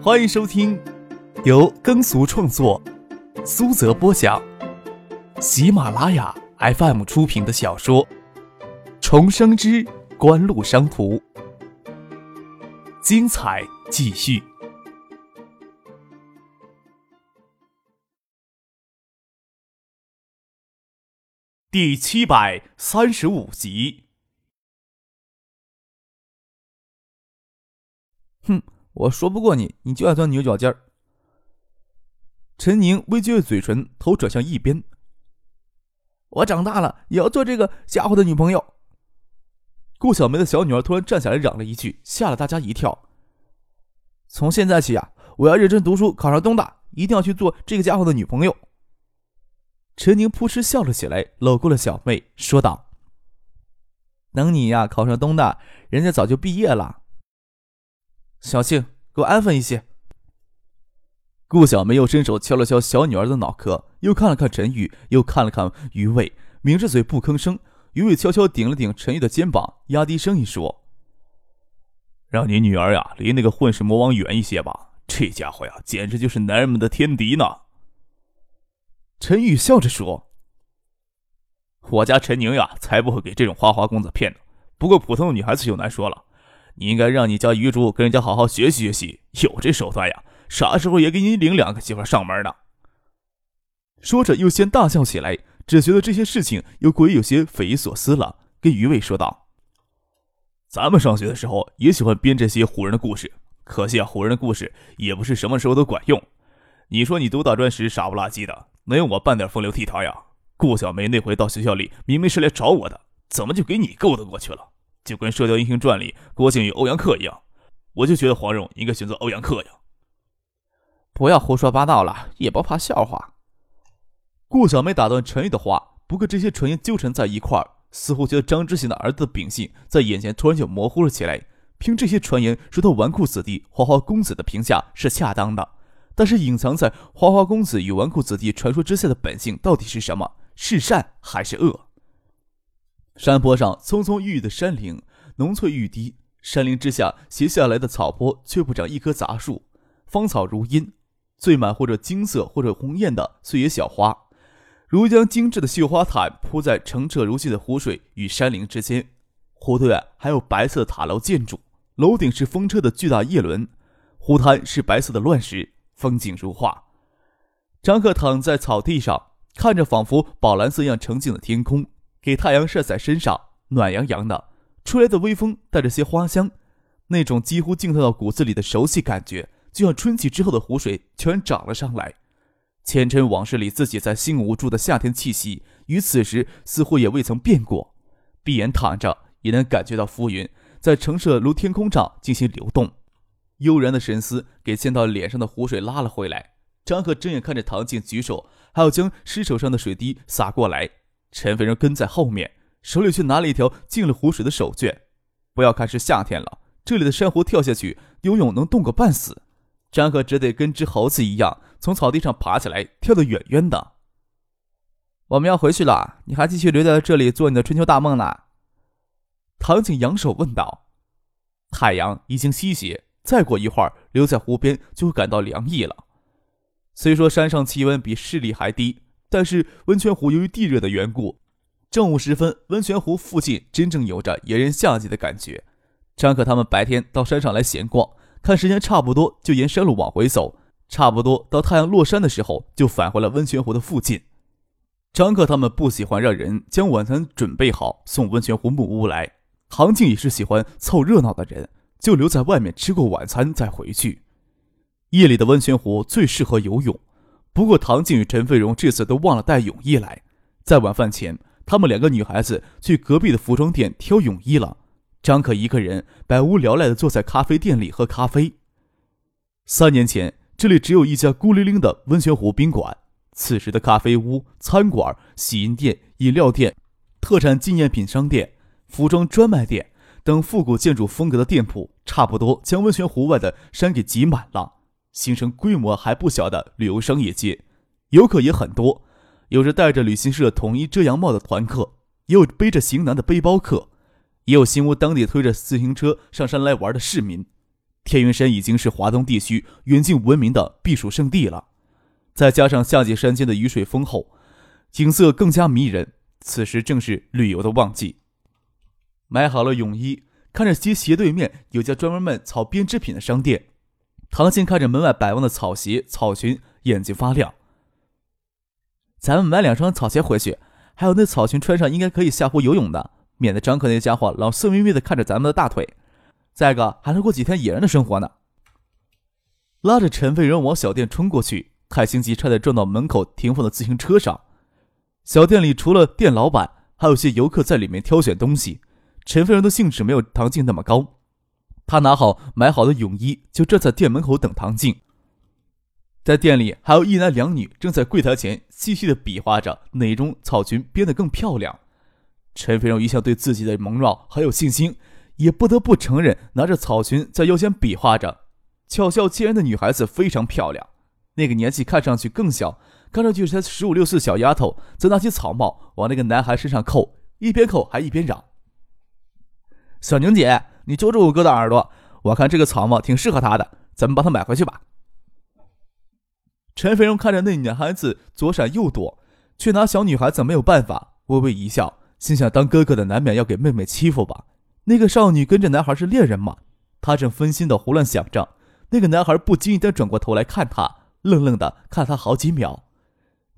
欢迎收听由耕俗创作、苏泽播讲、喜马拉雅 FM 出品的小说《重生之官路商途》，精彩继续，第七百三十五集。哼。我说不过你，你就爱钻牛角尖儿。陈宁微撅着嘴唇，头转向一边。我长大了也要做这个家伙的女朋友。顾小梅的小女儿突然站起来嚷了一句，吓了大家一跳。从现在起啊，我要认真读书，考上东大，一定要去做这个家伙的女朋友。陈宁扑哧笑了起来，搂过了小妹，说道：“等你呀考上东大，人家早就毕业了。”小庆，给我安分一些。顾小梅又伸手敲了敲小女儿的脑壳，又看了看陈宇，又看了看于伟，抿着嘴不吭声。于伟悄悄顶了顶陈宇的肩膀，压低声音说：“让你女儿呀，离那个混世魔王远一些吧。这家伙呀，简直就是男人们的天敌呢。”陈宇笑着说：“我家陈宁呀，才不会给这种花花公子骗呢。不过普通的女孩子就难说了。”你应该让你家余竹跟人家好好学习学习，有这手段呀，啥时候也给你领两个媳妇上门呢？说着又先大笑起来，只觉得这些事情又过于有些匪夷所思了，跟余伟说道：“咱们上学的时候也喜欢编这些唬人的故事，可惜啊，唬人的故事也不是什么时候都管用。你说你读大专时傻不拉几的，能有我半点风流倜傥呀？顾小梅那回到学校里，明明是来找我的，怎么就给你勾搭过去了？”就跟《射雕英雄传》里郭靖与欧阳克一样，我就觉得黄蓉应该选择欧阳克呀。不要胡说八道了，也不怕笑话。顾小梅打断陈玉的话，不过这些传言纠缠在一块儿，似乎觉得张之行的儿子的秉性在眼前突然就模糊了起来。凭这些传言说他纨绔子弟、花花公子的评价是恰当的，但是隐藏在花花公子与纨绔子弟传说之下的本性到底是什么？是善还是恶？山坡上葱葱郁郁的山岭，浓翠欲滴；山林之下斜下来的草坡，却不长一棵杂树，芳草如茵，缀满或者金色或者红艳的碎叶小花，如将精致的绣花毯铺在澄澈如镜的湖水与山林之间。湖对岸还有白色的塔楼建筑，楼顶是风车的巨大叶轮，湖滩是白色的乱石，风景如画。张克躺在草地上，看着仿佛宝蓝色一样澄净的天空。给太阳晒在身上，暖洋洋的，吹来的微风带着些花香，那种几乎浸透到骨子里的熟悉感觉，就像春季之后的湖水全涨了上来。前尘往事里自己在心无助的夏天气息，与此时似乎也未曾变过。闭眼躺着，也能感觉到浮云在橙色如天空上进行流动。悠然的神思给溅到脸上的湖水拉了回来。张可睁眼看着唐静举手，还要将湿手上的水滴洒过来。陈飞荣跟在后面，手里却拿了一条进了湖水的手绢。不要看是夏天了，这里的珊瑚跳下去游泳能冻个半死。张可只得跟只猴子一样，从草地上爬起来，跳得远远的。我们要回去了，你还继续留在这里做你的春秋大梦呢？唐景扬手问道。太阳已经西斜，再过一会儿，留在湖边就会感到凉意了。虽说山上气温比市里还低。但是温泉湖由于地热的缘故，正午时分，温泉湖附近真正有着炎人夏季的感觉。张可他们白天到山上来闲逛，看时间差不多，就沿山路往回走，差不多到太阳落山的时候，就返回了温泉湖的附近。张可他们不喜欢让人将晚餐准备好送温泉湖木屋来，唐静也是喜欢凑热闹的人，就留在外面吃过晚餐再回去。夜里的温泉湖最适合游泳。不过，唐静与陈飞荣这次都忘了带泳衣来。在晚饭前，他们两个女孩子去隔壁的服装店挑泳衣了。张可一个人百无聊赖地坐在咖啡店里喝咖啡。三年前，这里只有一家孤零零的温泉湖宾馆。此时的咖啡屋、餐馆、洗衣店、饮料店、特产纪念品商店、服装专卖店等复古建筑风格的店铺，差不多将温泉湖外的山给挤满了。形成规模还不小的旅游商业街，游客也很多，有着戴着旅行社统一遮阳帽的团客，也有背着行囊的背包客，也有新屋当地推着自行车上山来玩的市民。天云山已经是华东地区远近闻名的避暑胜地了。再加上夏季山间的雨水丰厚，景色更加迷人。此时正是旅游的旺季。买好了泳衣，看着街斜对面有家专门卖草编织品的商店。唐静看着门外摆放的草鞋、草裙，眼睛发亮。咱们买两双草鞋回去，还有那草裙穿上应该可以下湖游泳的，免得张克那家伙老色眯眯的看着咱们的大腿。再一个还能过几天野人的生活呢。拉着陈飞人往小店冲过去，太心急差点撞到门口停放的自行车上。小店里除了店老板，还有些游客在里面挑选东西。陈飞人的兴致没有唐静那么高，他拿好买好的泳衣，就站在店门口等唐静。在店里，还有一男两女正在柜台前细细的比划着哪种草裙编得更漂亮。陈飞荣一向对自己的蒙绕很有信心，也不得不承认，拿着草裙在腰间比划着，巧笑倩然的女孩子非常漂亮。那个年纪看上去更小，看上去才十五六岁小丫头，则拿起草帽往那个男孩身上扣，一边扣还一边嚷：“小宁姐，你揪住我哥的耳朵，我看这个草帽挺适合他的，咱们帮他买回去吧。”陈飞荣看着那女孩子左闪右躲，却拿小女孩子没有办法，微微一笑，心想：当哥哥的难免要给妹妹欺负吧？那个少女跟这男孩是恋人吗？他正分心的胡乱想着，那个男孩不经意的转过头来看他，愣愣的看他好几秒。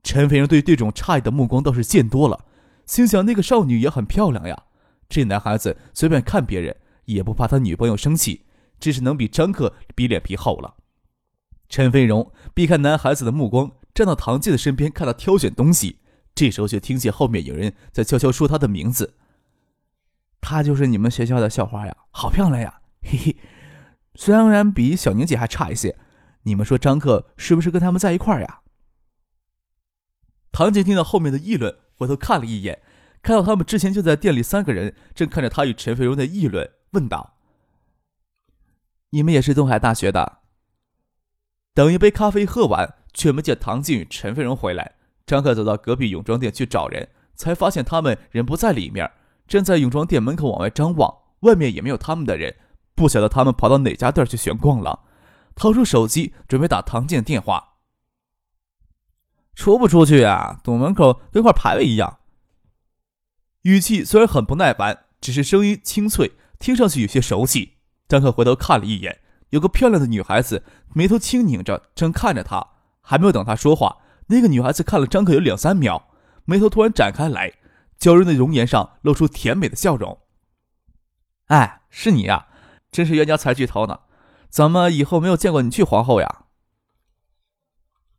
陈飞荣对这种诧异的目光倒是见多了，心想：那个少女也很漂亮呀。这男孩子随便看别人，也不怕他女朋友生气，只是能比张克比脸皮厚了。陈飞荣避开男孩子的目光，站到唐静的身边，看他挑选东西。这时候却听见后面有人在悄悄说他的名字：“她就是你们学校的校花呀，好漂亮呀，嘿嘿。虽然比小宁姐还差一些，你们说张克是不是跟他们在一块呀？”唐静听到后面的议论，回头看了一眼，看到他们之前就在店里三个人正看着他与陈飞荣的议论，问道：“你们也是东海大学的？”等一杯咖啡喝完，却没见唐静与陈飞荣回来。张克走到隔壁泳装店去找人，才发现他们人不在里面，站在泳装店门口往外张望，外面也没有他们的人。不晓得他们跑到哪家店去闲逛了。掏出手机准备打唐静电话，出不出去啊？堵门口跟块牌位一样。语气虽然很不耐烦，只是声音清脆，听上去有些熟悉。张克回头看了一眼。有个漂亮的女孩子，眉头轻拧着，正看着他。还没有等他说话，那个女孩子看了张克有两三秒，眉头突然展开来，娇人的容颜上露出甜美的笑容。哎，是你呀，真是冤家才聚头呢。怎么以后没有见过你去皇后呀？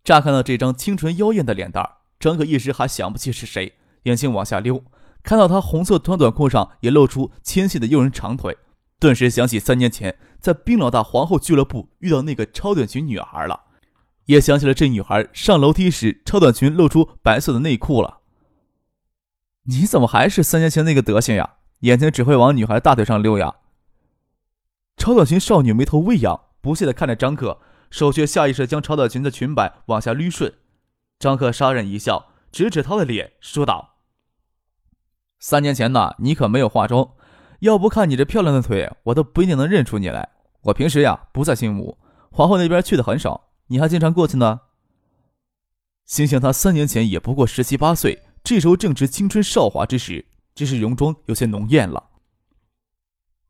乍看到这张清纯妖艳的脸蛋，张克一时还想不起是谁，眼睛往下溜，看到她红色短短裤上也露出纤细的诱人长腿。顿时想起三年前在冰老大皇后俱乐部遇到那个超短裙女孩了，也想起了这女孩上楼梯时超短裙露出白色的内裤了。你怎么还是三年前那个德行呀？眼睛只会往女孩大腿上溜呀？超短裙少女眉头微扬，不屑地看着张克，手却下意识将超短裙的裙摆往下捋顺。张克杀人一笑，指指她的脸，说道：“三年前呢，你可没有化妆。”要不看你这漂亮的腿，我都不一定能认出你来。我平时呀不在新屋，皇后那边去的很少，你还经常过去呢。心想他三年前也不过十七八岁，这时候正值青春少华之时，只是容妆有些浓艳了。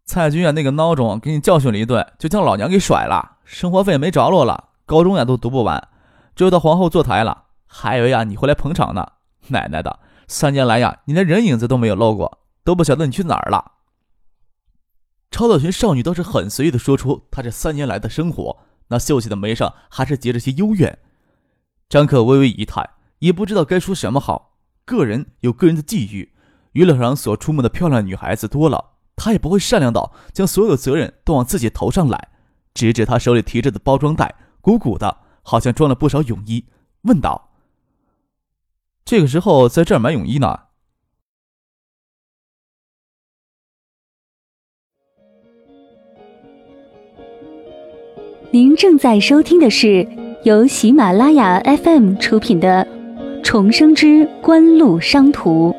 蔡军啊，那个孬种，给你教训了一顿，就将老娘给甩了，生活费没着落了，高中呀都读不完，只有到皇后坐台了，还以为呀你会来捧场呢。奶奶的，三年来呀，你连人影子都没有露过，都不晓得你去哪儿了。超短裙少女倒是很随意的说出她这三年来的生活，那秀气的眉上还是结着些幽怨。张克微微一叹，也不知道该说什么好。个人有个人的际遇，娱乐场所出没的漂亮女孩子多了，他也不会善良到将所有责任都往自己头上来。指指他手里提着的包装袋，鼓鼓的，好像装了不少泳衣，问道：“这个时候在这儿买泳衣呢？”您正在收听的是由喜马拉雅 FM 出品的《重生之官路商途》。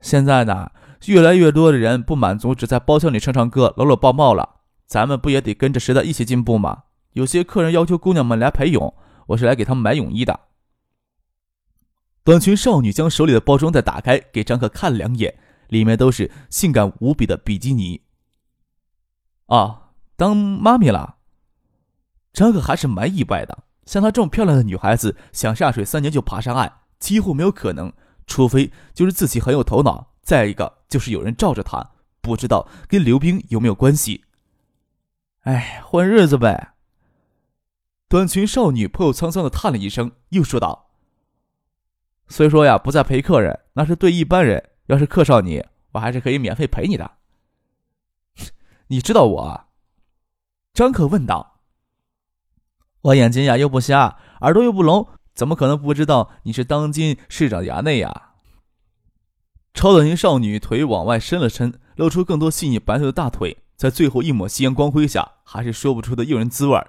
现在呢，越来越多的人不满足只在包厢里唱唱歌、搂搂抱抱了，咱们不也得跟着时代一起进步吗？有些客人要求姑娘们来陪泳，我是来给他们买泳衣的。短裙少女将手里的包装袋打开，给张可看了两眼，里面都是性感无比的比基尼。啊，当妈咪了？张可还是蛮意外的。像她这么漂亮的女孩子，想下水三年就爬上岸，几乎没有可能，除非就是自己很有头脑，再一个就是有人罩着她。不知道跟刘冰有没有关系？哎，混日子呗。短裙少女颇有沧桑的叹了一声，又说道。虽说呀，不再陪客人，那是对一般人。要是客上你，我还是可以免费陪你的。你知道我？张可问道。我眼睛呀又不瞎，耳朵又不聋，怎么可能不知道你是当今市长衙内呀？超短裙少女腿往外伸了伸，露出更多细腻白嫩的大腿，在最后一抹夕阳光辉下，还是说不出的诱人滋味。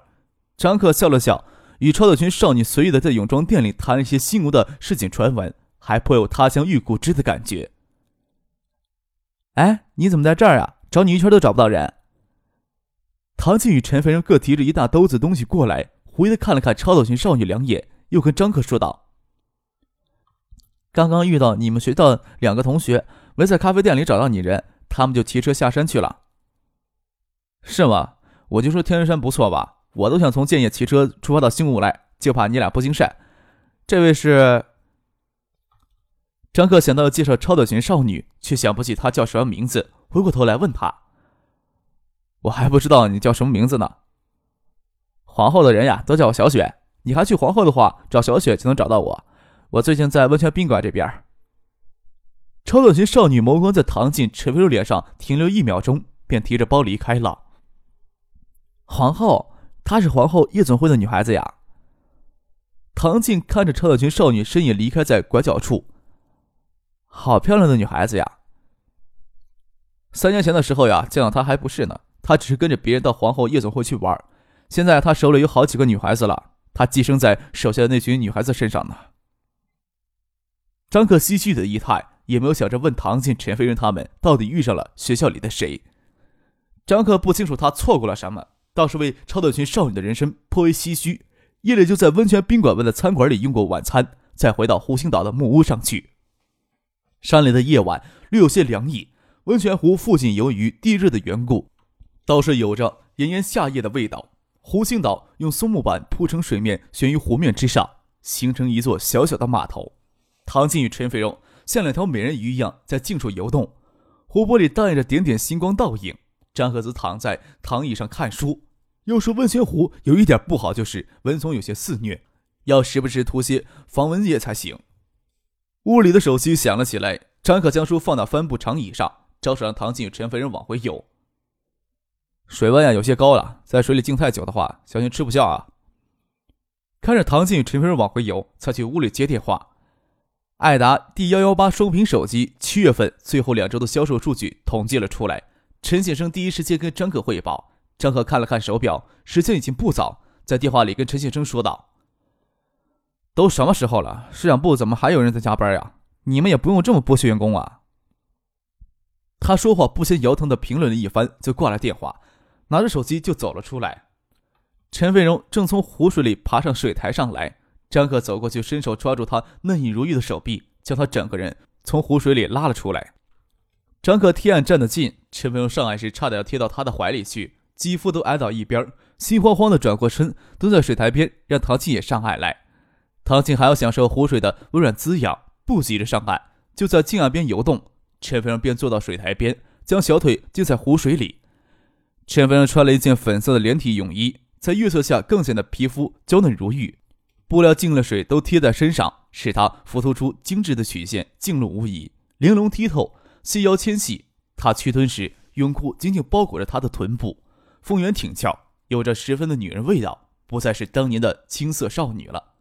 张可笑了笑。与超短裙少女随意的在泳装店里谈一些新吴的市井传闻，还颇有他乡遇故知的感觉。哎，你怎么在这儿啊？找你一圈都找不到人。唐静与陈飞人各提着一大兜子东西过来，狐疑的看了看超短裙少女两眼，又跟张克说道：“刚刚遇到你们学校两个同学，没在咖啡店里找到你人，他们就骑车下山去了。是吗？我就说天山山不错吧。”我都想从建业骑车出发到新武来，就怕你俩不经善。这位是张克，想到要介绍超短裙少女，却想不起她叫什么名字，回过头来问他：“我还不知道你叫什么名字呢。”皇后的人呀，都叫我小雪。你还去皇后的话，找小雪就能找到我。我最近在温泉宾馆这边。超短裙少女眸光在唐静、陈飞柔脸上停留一秒钟，便提着包离开了。皇后。她是皇后夜总会的女孩子呀。唐静看着超短裙少女身影离开在拐角处，好漂亮的女孩子呀。三年前的时候呀，见到她还不是呢，她只是跟着别人到皇后夜总会去玩。现在她手里有好几个女孩子了，她寄生在手下的那群女孩子身上呢。张克唏嘘的仪态，也没有想着问唐静、陈飞人他们到底遇上了学校里的谁。张克不清楚他错过了什么。倒是为超短裙少女的人生颇为唏嘘。夜里就在温泉宾馆外的餐馆里用过晚餐，再回到湖心岛的木屋上去。山里的夜晚略有些凉意，温泉湖附近由于地热的缘故，倒是有着炎炎夏夜的味道。湖心岛用松木板铺成水面，悬于湖面之上，形成一座小小的码头。唐静与陈飞荣像两条美人鱼一样在近处游动，湖泊里倒映着点点星光倒影。张赫子躺在躺椅上看书。又说温泉湖有一点不好，就是蚊虫有些肆虐，要时不时涂些防蚊液才行。屋里的手机响了起来，张可将书放到帆布长椅上，招手让唐静与陈飞人往回游。水温呀有些高了，在水里静太久的话，小心吃不消啊。看着唐静与陈飞人往回游，才去屋里接电话。爱达 D 幺幺八双屏手机七月份最后两周的销售数据统计了出来，陈先生第一时间跟张可汇报。张可看了看手表，时间已经不早，在电话里跟陈先生说道：“都什么时候了，市场部怎么还有人在加班呀？你们也不用这么剥削员工啊！”他说话不嫌摇疼的评论了一番，就挂了电话，拿着手机就走了出来。陈飞荣正从湖水里爬上水台上来，张可走过去，伸手抓住他嫩腻如玉的手臂，将他整个人从湖水里拉了出来。张可贴岸站得近，陈飞荣上岸时差点要贴到他的怀里去。几乎都挨到一边，心慌慌的转过身，蹲在水台边，让唐静也上岸来。唐静还要享受湖水的温软滋养，不急着上岸，就在近岸边游动。陈飞龙便坐到水台边，将小腿浸在湖水里。陈飞龙穿了一件粉色的连体泳衣，在月色下更显得皮肤娇嫩如玉，布料进了水都贴在身上，使它浮凸出精致的曲线，净露无遗，玲珑剔透，细腰纤细。她屈蹲时，泳裤紧紧包裹着她的臀部。丰圆挺翘，有着十分的女人味道，不再是当年的青涩少女了。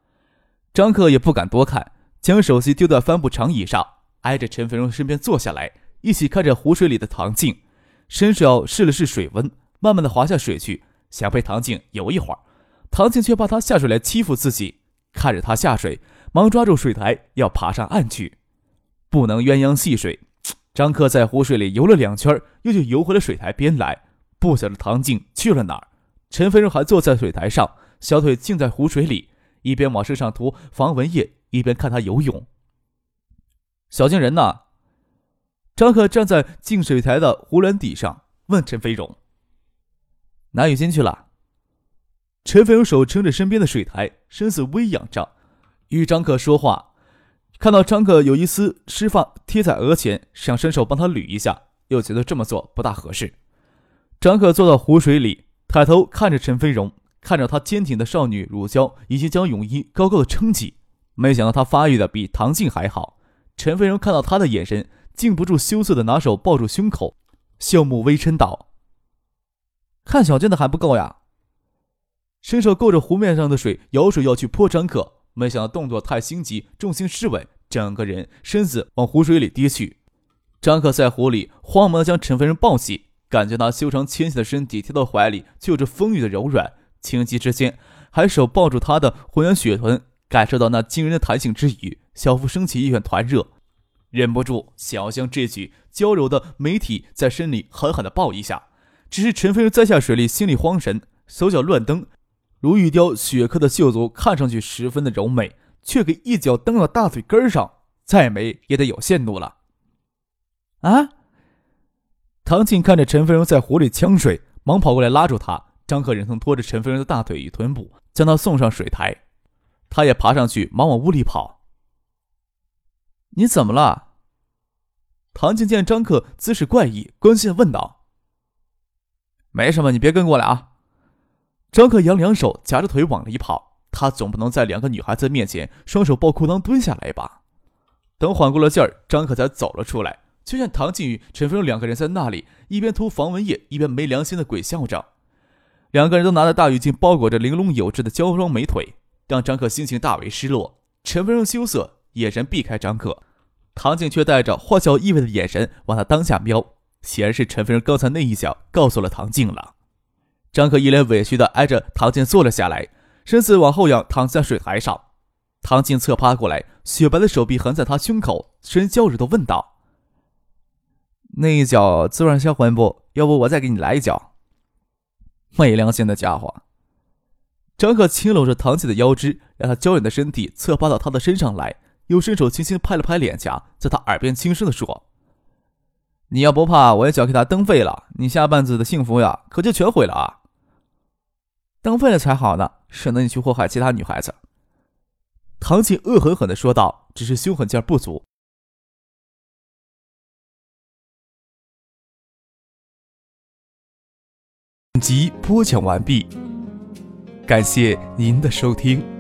张克也不敢多看，将手机丢在帆布长椅上，挨着陈飞荣身边坐下来，一起看着湖水里的唐静，伸手试了试水温，慢慢的滑下水去，想陪唐静游一会儿。唐静却怕他下水来欺负自己，看着他下水，忙抓住水台要爬上岸去，不能鸳鸯戏水，张克在湖水里游了两圈，又就游回了水台边来。不晓得唐静去了哪儿。陈飞荣还坐在水台上，小腿浸在湖水里，一边往身上涂防蚊液，一边看他游泳。小静人呢？张克站在进水台的湖栏底上，问陈飞荣：“拿浴巾去了。”陈飞荣手撑着身边的水台，身子微仰着，与张克说话。看到张克有一丝湿发贴在额前，想伸手帮他捋一下，又觉得这么做不大合适。张克坐到湖水里，抬头看着陈飞荣，看着她坚挺的少女乳胶已经将泳衣高高的撑起，没想到她发育的比唐静还好。陈飞荣看到他的眼神，禁不住羞涩的拿手抱住胸口，笑目微嗔道：“看小娟的还不够呀！”伸手够着湖面上的水，舀水要去泼张克，没想到动作太心急，重心失稳，整个人身子往湖水里跌去。张克在湖里慌忙将陈飞人抱起，感觉他修长纤细的身体贴到怀里，就有着风雨的柔软，情急之间还手抱住他的浑圆雪臀，感受到那惊人的弹性之余。小腹升起一团团热，忍不住想要将这具娇柔的美体在身里狠狠地抱一下。只是陈飞人栽下水里，心里慌神，手脚乱蹬，如玉雕雪刻的秀足看上去十分的柔美，却给一脚蹬到大腿根上，再美也得有限度了。啊！唐静看着陈飞荣在湖里呛水，忙跑过来拉住他。张克忍痛拖着陈飞荣的大腿与臀部，将他送上水台。他也爬上去，忙往屋里跑。你怎么了？唐静见张克姿势怪异，关心的问道：“没什么，你别跟过来啊。”张克扬两手夹着腿往里跑，他总不能在两个女孩子面前双手抱裤裆蹲下来吧？等缓过了劲儿，张可才走了出来，就见唐静与陈飞荣两个人在那里一边涂防蚊液，一边没良心的鬼笑着。两个人都拿着大浴巾包裹着玲珑有致的娇双美腿，让张克心情大为失落。陈飞荣羞涩。眼神避开张克，唐静却带着坏笑意味的眼神往他当下瞄，显然是陈飞荣刚才那一脚告诉了唐静了。张克一脸委屈的挨着唐静坐了下来，身子往后仰躺在水台上。唐静侧趴过来，雪白的手臂横在他胸口，声娇柔的问道：“那一脚自然销魂不？要不我再给你来一脚？”没良心的家伙！张克轻搂着唐静的腰肢，让她娇软的身体侧趴到他的身上来。又伸手轻轻拍了拍脸颊，在他耳边轻声的说：“你要不怕，我也脚给他蹬废了，你下半子的幸福呀，可就全毁了啊！蹬废了才好呢，省得你去祸害其他女孩子。”唐静恶狠狠的说道，只是凶狠劲儿不足。本集播讲完毕，感谢您的收听。